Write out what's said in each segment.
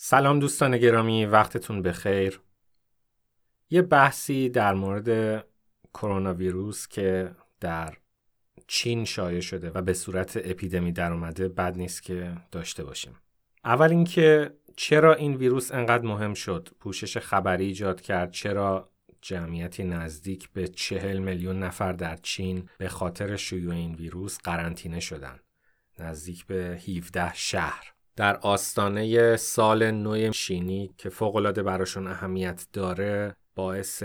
سلام دوستان گرامی وقتتون بخیر. یه بحثی در مورد کرونا ویروس که در چین شایع شده و به صورت اپیدمی در اومده بد نیست که داشته باشیم. اول اینکه چرا این ویروس انقدر مهم شد؟ پوشش خبری ایجاد کرد. چرا جمعیتی نزدیک به چهل میلیون نفر در چین به خاطر شیوع این ویروس قرنطینه شدن؟ نزدیک به 17 شهر. در آستانه سال نو شینی که فوقالعاده براشون اهمیت داره باعث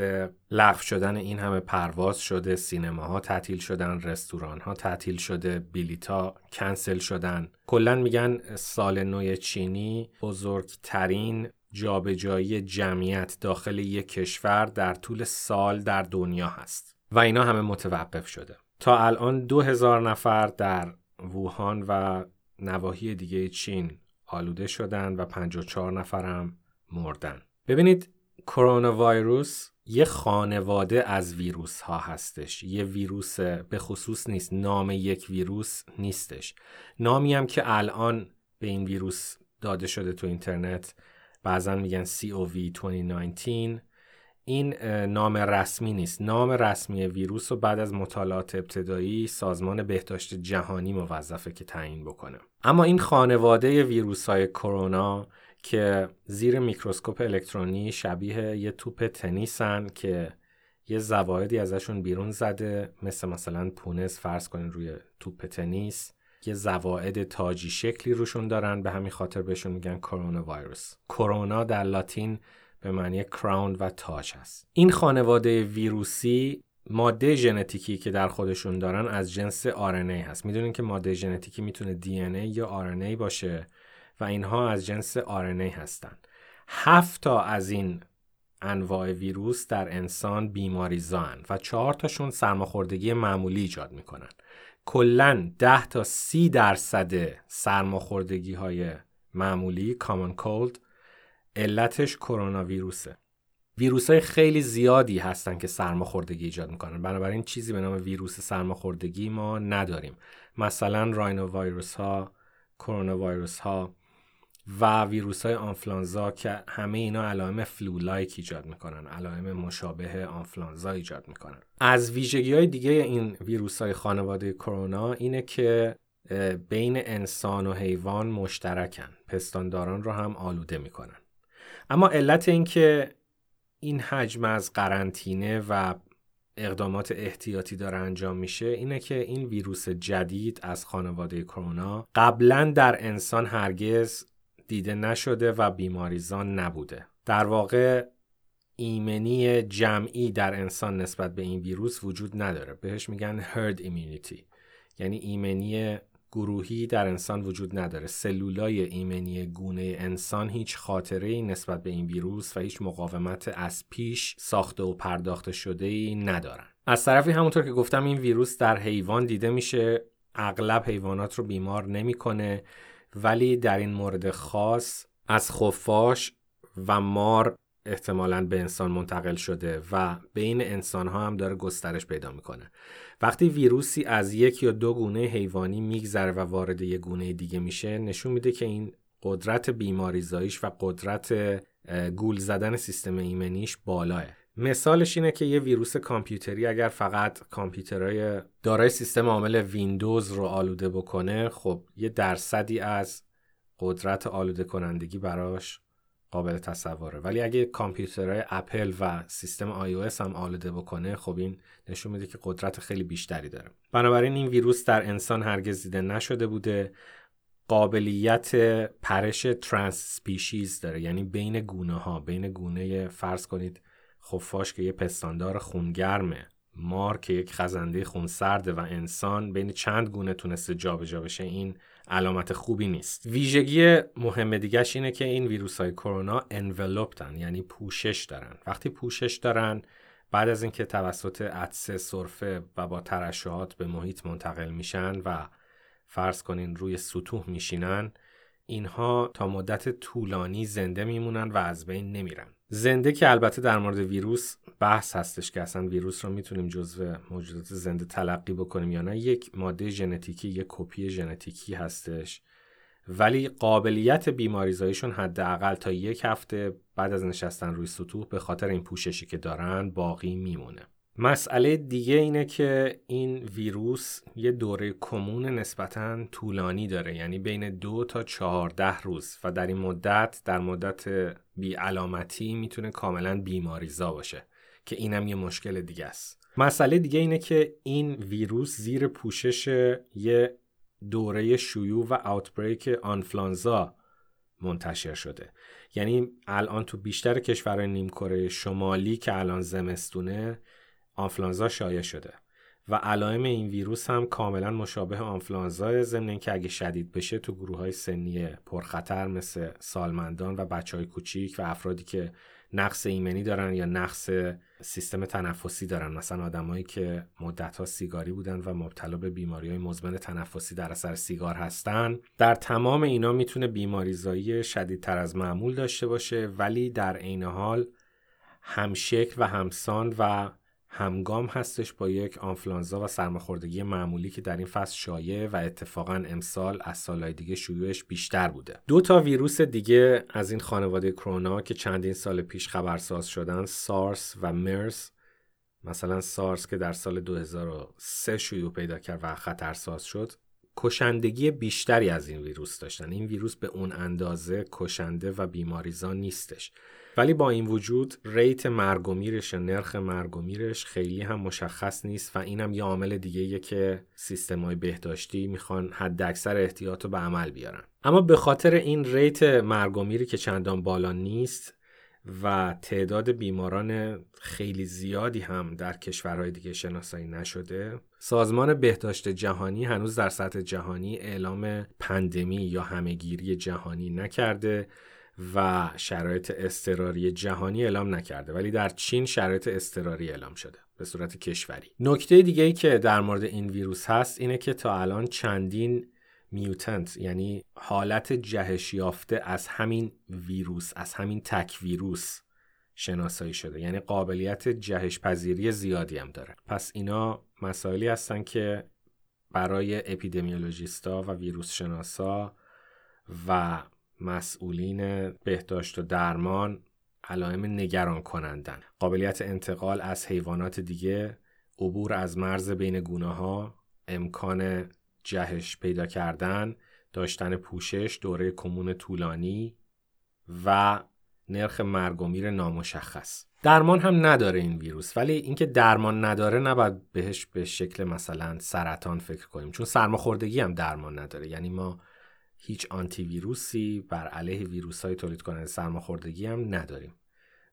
لغو شدن این همه پرواز شده سینماها تعطیل شدن رستوران ها تعطیل شده بلیتا کنسل شدن. کلا میگن سال نو چینی بزرگترین جابجایی جمعیت داخل یک کشور در طول سال در دنیا هست و اینا همه متوقف شده. تا الان دو هزار نفر در ووهان و نواحی دیگه چین آلوده شدن و 54 نفرم مردن. ببینید کرونا ویروس یه خانواده از ویروس ها هستش. یه ویروس به خصوص نیست نام یک ویروس نیستش. نامی هم که الان به این ویروس داده شده تو اینترنت بعضا میگن COV 2019 این نام رسمی نیست. نام رسمی ویروس رو بعد از مطالعات ابتدایی سازمان بهداشت جهانی موظفه که تعیین بکنه. اما این خانواده ویروس های کرونا که زیر میکروسکوپ الکترونی شبیه یه توپ تنیسن که یه زوایدی ازشون بیرون زده مثل مثلا پونس فرض کنین روی توپ تنیس یه زواید تاجی شکلی روشون دارن به همین خاطر بهشون میگن کرونا ویروس کرونا در لاتین به معنی crown و تاج هست این خانواده ویروسی ماده ژنتیکی که در خودشون دارن از جنس RNA هست. می‌دونین که ماده ژنتیکی می‌تونه DNA یا RNA باشه و اینها از جنس RNA هستن. هفت تا از این انواع ویروس در انسان بیماریزان و چهار تاشون سرماخوردگی معمولی ایجاد می‌کنن. کلا 10 تا 30 درصد سرماخوردگی های معمولی کامن کولد علتش کرونا ویروسه ویروس های خیلی زیادی هستن که سرماخوردگی ایجاد می‌کنن. بنابراین چیزی به نام ویروس سرماخوردگی ما نداریم. مثلا راینو ویروس ها کرونا ویروس ها و ویروس های آنفلانزا که همه اینا علائم flu-like ایجاد می‌کنن. علائم مشابه آنفلانزا ایجاد می‌کنن. از ویژگی های دیگه این ویروس های خانواده کرونا اینه که بین انسان و حیوان مشترکن. پستانداران رو هم آلوده می‌کنن. اما علت اینکه این حجم از قرنطینه و اقدامات احتیاطی داره انجام میشه اینه که این ویروس جدید از خانواده کرونا قبلا در انسان هرگز دیده نشده و بیماریزان نبوده. در واقع ایمنی جمعی در انسان نسبت به این ویروس وجود نداره. بهش میگن herd immunity. یعنی ایمنی گروهی در انسان وجود نداره. سلولای ایمنی گونه انسان هیچ خاطره ای نسبت به این ویروس و هیچ مقاومت از پیش ساخته و پرداخته شده ای ندارن. از طرفی همونطور که گفتم این ویروس در حیوان دیده میشه. اغلب حیوانات رو بیمار نمی‌کنه ولی در این مورد خاص از خفاش و مار احتمالا به انسان منتقل شده و بین انسان ها هم داره گسترش پیدا می‌کنه. وقتی ویروسی از یک یا دو گونه حیوانی میگذره و وارد یک گونه دیگه میشه نشون میده که این قدرت بیماریزاییش و قدرت گول زدن سیستم ایمنیش بالاه. مثالش اینه که یه ویروس کامپیوتری اگر فقط کامپیوترهای دارای سیستم عامل ویندوز رو آلوده بکنه خب یه درصدی از قدرت آلوده کنندگی براش قابل تصوره. ولی اگه کامپیوترهای اپل و سیستم iOS هم آلوده بکنه خب این نشون میده که قدرت خیلی بیشتری داره. بنابراین این ویروس در انسان هرگز دیده نشده بوده. قابلیت پرش ترانس سپیشیز داره. یعنی بین گونه ها بین گونه فرض کنید خفاش که یه پستاندار خونگرمه مار که یک خزنده خونسرده و انسان بین چند گونه تونسته جابجا بشه این علامت خوبی نیست. ویژگی مهم دیگهش اینه که این ویروس های کرونا انولوپتن یعنی پوشش دارن. وقتی پوشش دارن بعد از اینکه توسط عدسه سرفه و با ترشحات به محیط منتقل میشن و فرض کنین روی سطوح میشینن اینها تا مدت طولانی زنده میمونن و از بین نمیرن. زنده که البته در مورد ویروس بحث هستش که اصلا ویروس رو می‌تونیم جزو موجودات زنده تلقی بکنیم یا نه یک ماده ژنتیکی یک کپی ژنتیکی هستش. ولی قابلیت بیماریزاییشون حداقل تا یک هفته بعد از نشستن روی سطوح به خاطر این پوششی که دارن باقی میمونه. مسئله دیگه اینه که این ویروس یه دوره کمون نسبتا طولانی داره یعنی بین دو تا چهارده روز و در این مدت در مدت بی علامتی می‌تونه کاملا بیماریزا باشه. که اینم یه مشکل دیگه است. مسئله دیگه اینه که این ویروس زیر پوشش یه دوره شیوع و آوتبریک آنفلانزا منتشر شده. یعنی الان تو بیشتر کشورهای نیمکره شمالی که الان زمستونه آنفلانزا شایع شده و علائم این ویروس هم کاملا مشابه آنفلانزا ضمن که اگه شدید بشه تو گروه های سنی پرخطر مثل سالمندان و بچه های کوچیک و افرادی که نقص ایمنی دارن یا نقص سیستم تنفسی دارن. مثلا آدمایی که مدت ها سیگاری بودن و مبتلا به بیماری های مزمن تنفسی در اثر سیگار هستن در تمام اینا می‌تونه بیماریزایی شدیدتر از معمول داشته باشه ولی در عین حال همشکل و همسان و همگام هستش با یک آنفلانزا و سرماخوردگی معمولی که در این فصل شایع و اتفاقا امسال از سالهای دیگه شیوعش بیشتر بوده. دو تا ویروس دیگه از این خانواده کرونا که چندین سال پیش خبرساز شدن سارس و مرس. مثلا سارس که در سال 2003 شیوع پیدا کرد و خطرساز شد. کشندگی بیشتری از این ویروس داشتن. این ویروس به اون اندازه کشنده و بیماریزا نیستش. ولی با این وجود rate مرگ و میرش نرخ مرگ و میرش خیلی هم مشخص نیست و اینم یه عامل دیگه که سیستم های بهداشتی می‌خوان حد اکثر احتیاط رو به عمل بیارن. اما به خاطر این rate مرگ و میری که چندان بالا نیست و تعداد بیماران خیلی زیادی هم در کشورهای دیگه شناسایی نشده. سازمان بهداشت جهانی هنوز در سطح جهانی اعلام پندمی یا همهگیری جهانی نکرده و شرایط استراری جهانی اعلام نکرده ولی در چین شرایط استراری اعلام شده به صورت کشوری. نکته دیگه ای که در مورد این ویروس هست اینه که تا الان چندین میوتنت یعنی حالت جهش یافته از همین ویروس از همین تک ویروس شناسایی شده. یعنی قابلیت جهش پذیری زیادی هم داره. پس اینا مسائلی هستن که برای اپیدمیولوژیستا و ویروس شناسا و مسئولین بهداشت و درمان علائم نگران کنندن. قابلیت انتقال از حیوانات دیگه عبور از مرز بین گونه ها امکان جهش پیدا کردن داشتن پوشش دوره کمون طولانی و نرخ مرگ و میر نامشخص. درمان هم نداره این ویروس ولی اینکه درمان نداره نباید بهش به شکل مثلا سرطان فکر کنیم چون سرماخوردگی هم درمان نداره. یعنی ما هیچ آنتی ویروسی بر علیه ویروس های تولید کننده سرماخوردگی هم نداریم.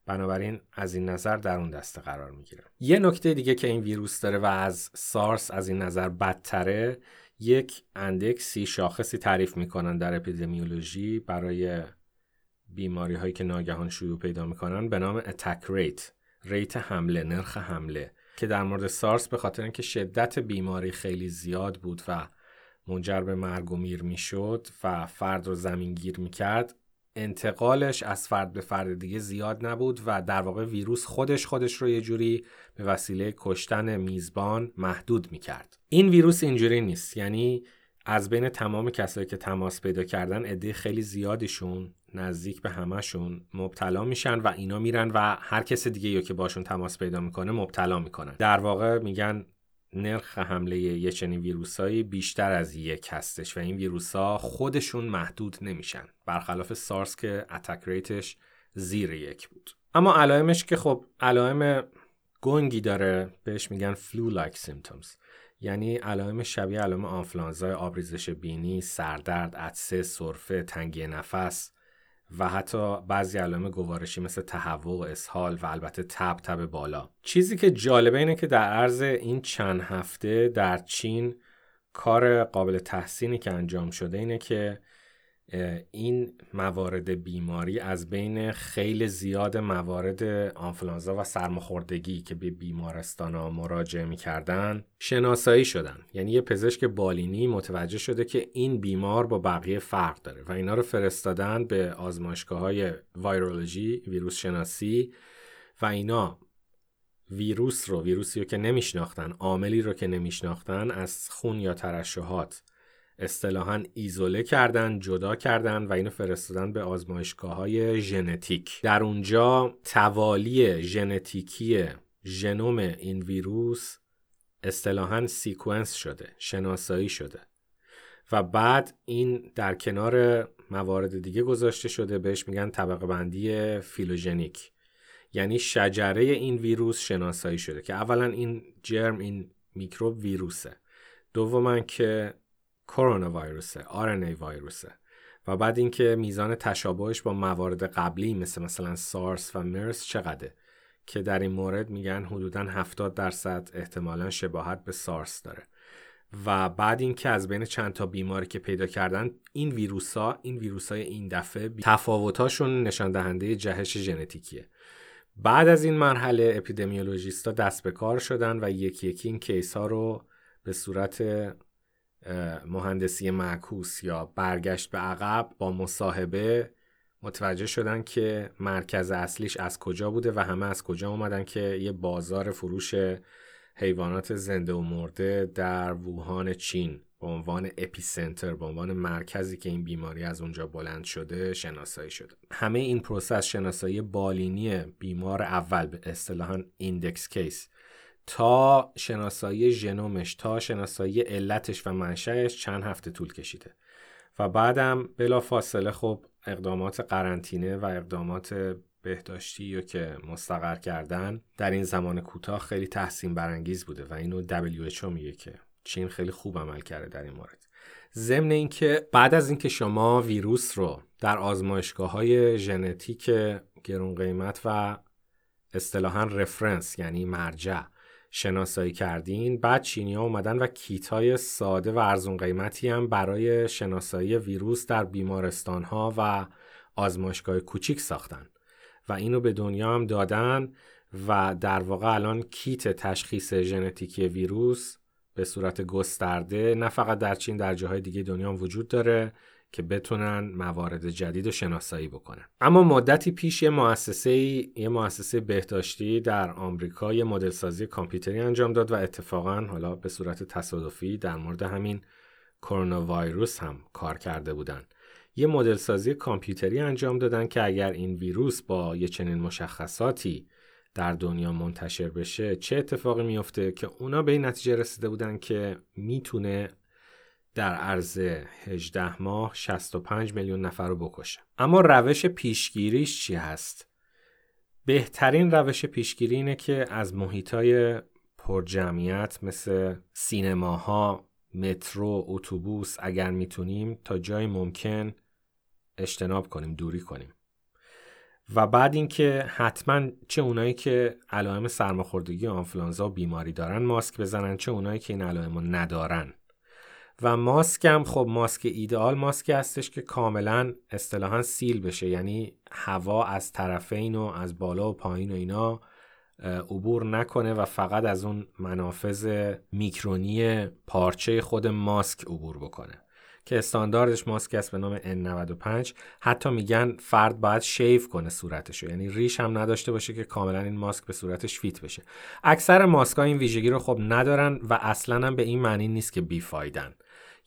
بنابراین از این نظر در اون دسته قرار می‌گیره یه نکته دیگه که این ویروس داره و از سارس از این نظر بدتره یک index ی شاخصی تعریف می‌کنن در اپیدمیولوژی برای بیماری هایی که ناگهان شیوع پیدا می‌کنن به نام attack rate rate حمله نرخ حمله که در مورد سارس به خاطر اینکه شدت بیماری خیلی زیاد بود و منجر به مرگ و میر می‌شد و فرد رو زمین گیر می‌کرد انتقالش از فرد به فرد دیگه زیاد نبود و در واقع ویروس خودش خودش رو یه جوری به وسیله کشتن میزبان محدود می‌کرد. این ویروس اینجوری نیست. یعنی از بین تمام کسایی که تماس پیدا کردن عده خیلی زیادشون نزدیک به همهشون مبتلا میشن و اینا میرن و هر کس دیگه که باشون تماس پیدا می‌کنه مبتلا می‌کنن. در واقع میگن نرخ حمله یه چنین ویروسایی بیشتر از یک هستش و این ویروس ها خودشون محدود نمیشن. برخلاف سارس که attack rate ش زیر یک بود. اما علائمش که خب علائم گنگی داره بهش میگن flu-like symptoms یعنی علائم شبیه علائم آنفلانزا آبریزش بینی سردرد عطسه سرفه تنگی نفس و حتی بعضی علائم گوارشی مثل تهوع و اسهال و البته تب تب بالا. چیزی که جالبه اینه که در عرض این چند هفته در چین کار قابل تحسینی که انجام شده اینه که این موارد بیماری از بین خیلی زیاد موارد آنفلانزا و سرماخوردگی که به بیمارستان ها مراجعه می‌کردن شناسایی شدن. یعنی یه پزشک بالینی متوجه شده که این بیمار با بقیه فرق داره و اینا رو فرستادن به آزمایشگاه های وایرولوژی ویروس شناسی و اینا. ویروس رو ویروسی رو که نمیشناختن عاملی رو که نمیشناختن از خون یا ترشحات اصطلاحا ایزوله کردن جدا کردن و اینو فرستادن به آزمایشگاه های ژنتیک. در اونجا توالی ژنتیکی ژنوم این ویروس اصطلاحا sequence شده شناسایی شده و بعد این در کنار موارد دیگه گذاشته شده بهش میگن طبقه بندی فیلوژنیک. یعنی شجره این ویروس شناسایی شده که اولا این جرم این میکروب ویروسه. دوما که کرونا ویروسه RNA ویروسه. و بعد اینکه میزان تشابهش با موارد قبلی مثل مثلا سارس و مرس چقدره؟ که در این مورد میگن حدودا 70 درصد احتمالا شباهت به سارس داره. و بعد اینکه از بین چند تا بیماری که پیدا کردن این ویروس ها این ویروس های این دفعه تفاوتاشون نشان دهنده جهش ژنتیکیه. بعد از این مرحله اپیدمیولوژیستا دست به کار شدن و یکی یکی این case ها رو به صورت مهندسی معکوس یا برگشت به عقب با مصاحبه متوجه شدن که مرکز اصلیش از کجا بوده و همه از کجا اومدن که یه بازار فروش حیوانات زنده و مرده در ووهان چین به عنوان epicenter به عنوان مرکزی که این بیماری از اونجا بلند شده شناسایی شده. همه این process شناسایی بالینی بیمار اول به اصطلاحا index case. تا شناسایی ژنومش تا شناسایی علتش و منشأش چند هفته طول کشیده. و بعدم بلا فاصله خب اقدامات قرنطینه و اقدامات بهداشتی رو که مستقر کردن در این زمان کوتاه خیلی تحسین برانگیز بوده و اینو WHO میگه که چین خیلی خوب عمل کرده در این مورد. ضمن اینکه بعد از اینکه شما ویروس رو در آزمایشگاه های ژنتیک گرون قیمت و اصطلاحا رفرنس یعنی مرجع شناسایی کردین. بعد چینی ها اومدن و کیت های ساده و ارزون قیمتی هم برای شناسایی ویروس در بیمارستان ها و آزمایشگاه کوچیک ساختن و اینو به دنیا هم دادن و در واقع الان کیت تشخیص ژنتیکی ویروس به صورت گسترده نه فقط در چین در جاهای دیگه دنیا هم وجود داره. که بتونن موارد جدید رو شناسایی بکنن. اما مدتی پیش یه مؤسسه یه مؤسسه بهداشتی در آمریکا یه مدل سازی کامپیوتری انجام داد و اتفاقا حالا به صورت تصادفی در مورد همین کرونا ویروس هم کار کرده بودن. یه مدل سازی کامپیوتری انجام دادن که اگر این ویروس با یه چنین مشخصاتی در دنیا منتشر بشه چه اتفاقی میفته که اونا به این نتیجه رسیده بودن که می‌تونه در عرض 18 ماه 65 میلیون نفر رو بکشه. اما روش پیشگیریش چی هست؟ بهترین روش پیشگیری اینه که از محیطای پرجمعیت مثل سینماها مترو اتوبوس اگر می‌تونیم تا جای ممکن اجتناب کنیم دوری کنیم. و بعد اینکه حتما چه اونایی که علائم سرماخوردگی آنفلانزا و بیماری دارن ماسک بزنن چه اونایی که این علائم ندارن. و ماسک هم خب ماسک ایدئال ماسک هستش که کاملا اصطلاحا سیل بشه. یعنی هوا از طرفین و از بالا و پایین و اینا عبور نکنه و فقط از اون منافذ میکرونی پارچه خود ماسک عبور بکنه. که استانداردش ماسک است به نام N95. حتی میگن فرد باید شیف کنه صورتشو. یعنی ریش هم نداشته باشه که کاملا این ماسک به صورتش فیت بشه. اکثر ماسک ها این ویژگی رو خب ندارن و اصلا هم به این معنی نیست که بیفایدن.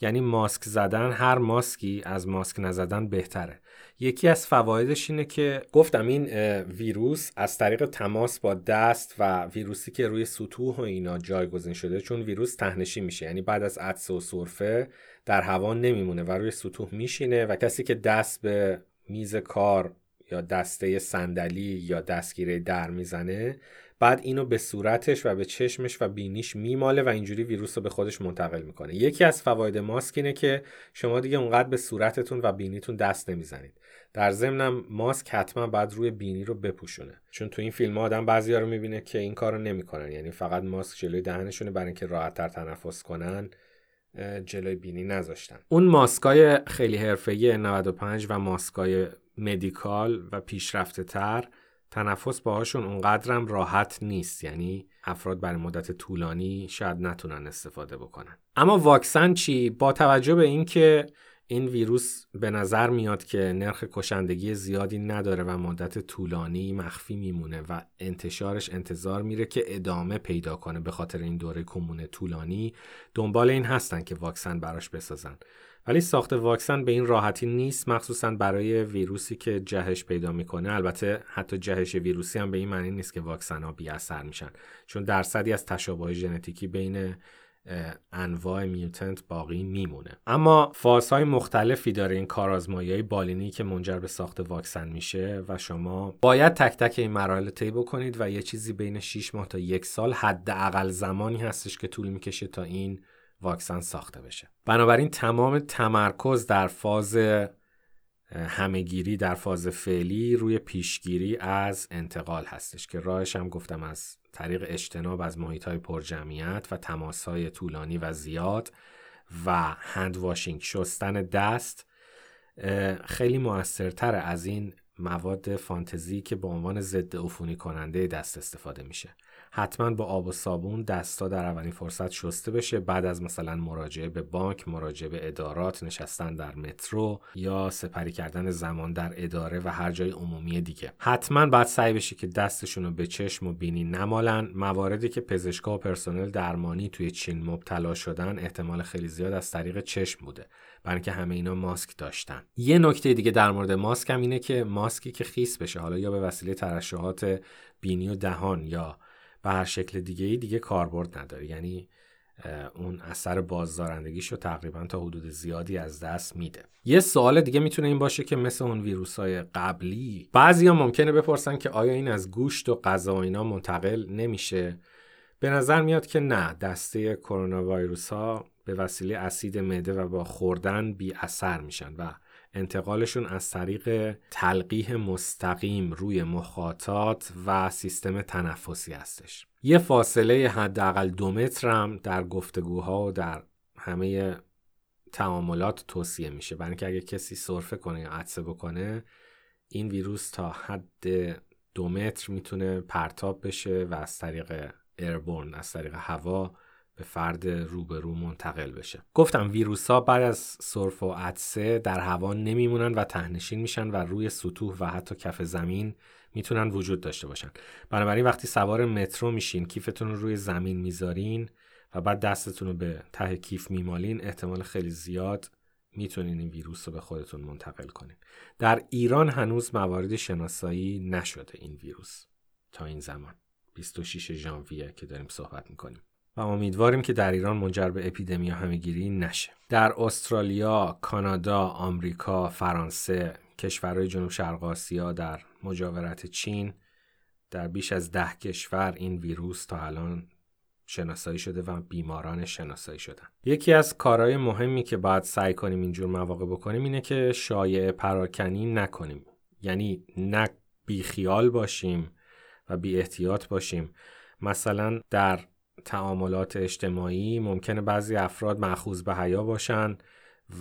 یعنی ماسک زدن هر ماسکی از ماسک نزدن بهتره. یکی از فوایدش اینه که گفتم این ویروس از طریق تماس با دست و ویروسی که روی سطوح و اینا جایگزین شده چون ویروس تهنشی میشه. یعنی بعد از عدسه و سرفه در هوا نمیمونه و روی سطوح میشینه و کسی که دست به میز کار یا دسته صندلی یا دستگیره در می‌زنه بعد اینو به صورتش و به چشمش و بینیش میماله و اینجوری ویروس رو به خودش منتقل می‌کنه. یکی از فواید ماسک اینه که شما دیگه اونقدر به صورتتون و بینیتون دست نمی‌زنید. در ضمنم ماسک حتما بعد روی بینی رو بپوشونه. چون تو این فیلم آدم بعضیا رو می‌بینه که این کارو نمی‌کنن. یعنی فقط ماسک جلوی دهنشونه برای اینکه راحتتر تنفس کنن جلوی بینی نذاشتن. اون ماسکای خیلی حرفه‌ای 95 و ماسکای مدیکال و پیشرفته تر تنفس باهاشون اونقدرم راحت نیست. یعنی افراد برای مدت طولانی شاید نتونن استفاده بکنن. اما واکسن چی؟ با توجه به اینکه این ویروس به نظر میاد که نرخ کشندگی زیادی نداره و مدت طولانی مخفی میمونه و انتشارش انتظار میره که ادامه پیدا کنه به خاطر این دوره کمونه طولانی دنبال این هستن که واکسن براش بسازن. ولی ساخت واکسن به این راحتی نیست مخصوصا برای ویروسی که جهش پیدا می‌کنه. البته حتی جهش ویروسی هم به این معنی نیست که واکسن ها بی اثر میشن. چون درصدی از تشابه ژنتیکی بین انواع میوتنت باقی میمونه. اما فازهای مختلفی داره این کارآزمایی بالینی که منجر به ساخت واکسن میشه و شما باید تک تک این مراحل طی بکنید و یه چیزی بین 6 ماه تا یک سال حداقل زمانی هستش که طول می‌کشه تا این واکسن ساخته بشه. بنابراین تمام تمرکز در فاز همهگیری در فاز فعلی روی پیشگیری از انتقال هستش که راهش هم گفتم از طریق اجتناب از محیط های پرجمعیت و تماس های طولانی و زیاد و هند واشینگ شستن دست خیلی موثرتر از این مواد فانتزی که به عنوان ضد عفونی کننده دست استفاده میشه. حتما با آب و صابون دستا در اولین فرصت شسته بشه بعد از مثلا مراجعه به بانک مراجعه به ادارات نشستن در مترو یا سپری کردن زمان در اداره و هر جای عمومی دیگه. حتما باید سعی بشه که دستشون رو به چشم و بینی نمالن. مواردی که پزشکا و پرسنل درمانی توی چین مبتلا شدن احتمال خیلی زیاد از طریق چشم بوده. برای اینکه همه اینا ماسک داشتن. یه نکته دیگه در مورد ماسک هم اینه که ماسکی که خیس بشه حالا یا به وسیله ترشحات بینی و دهان یا به هر شکل دیگه ای دیگه کاربرد نداره. یعنی اون اثر بازدارندگیش رو تقریبا تا حدود زیادی از دست میده. یه سوال دیگه می‌تونه این باشه که مثل اون ویروس های قبلی بعضی ها ممکنه بپرسن که آیا این از گوشت و غذا و اینا منتقل نمیشه؟ به نظر میاد که نه دسته کرونا ویروس ها به وسیله اسید معده و با خوردن بی اثر میشن و انتقالشون از طریق تلقیح مستقیم روی مخاطات و سیستم تنفسی هستش. یه فاصله حداقل دو متر هم در گفتگوها و در همه تعاملات توصیه میشه. برای اینکه اگه کسی سرفه کنه یا عدسه بکنه این ویروس تا حد دو متر می‌تونه پرتاب بشه و از طریق ایربورن از طریق هوا به فرد روبرو منتقل بشه. گفتم ویروس ها بعد از سرف و عدسه در هوا نمیمونن و تهنشین میشن و روی سطوح و حتی کف زمین می‌تونن وجود داشته باشن. بنابراین وقتی سوار مترو میشین کیفتون رو روی زمین می‌ذارین و بعد دستتون رو به ته کیف میمالین احتمال خیلی زیاد می‌تونین این ویروس رو به خودتون منتقل کنین. در ایران هنوز موارد شناسایی نشده این ویروس تا این زمان. 26 ژانویه که داریم صحبت می‌کنیم. و امیدواریم که در ایران منجر به اپیدمی همهگیری نشه. در استرالیا، کانادا، آمریکا، فرانسه، کشورهای جنوب شرق آسیا در مجاورت چین در بیش از ده کشور این ویروس تا الان شناسایی شده و بیماران شناسایی شدن. یکی از کارهای مهمی که باید سعی کنیم اینجور مواقع بکنیم اینه که شایع پراکنی نکنیم. یعنی نه بیخیال باشیم و بی احتیاط باشیم. مثلا در تعاملات اجتماعی ممکنه بعضی افراد معخوض به حیا باشن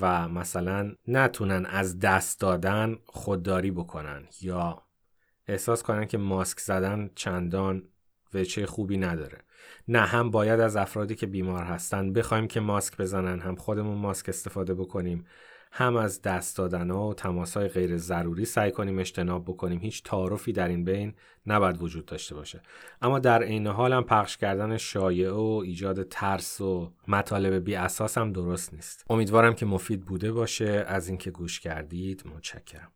و مثلا نتونن از دست دادن خودداری بکنن یا احساس کنن که ماسک زدن چندان وچه خوبی نداره. نه هم باید از افرادی که بیمار هستن بخوایم که ماسک بزنن هم خودمون ماسک استفاده بکنیم. هم از دست دادن و تماس های غیر ضروری سعی کنیم اجتناب بکنیم. هیچ تعارفی در این بین نباید وجود داشته باشه. اما در عین حال هم پخش کردن شایعه و ایجاد ترس و مطالب بی اساس هم درست نیست. امیدوارم که مفید بوده باشه. از اینکه گوش کردید متشکرم.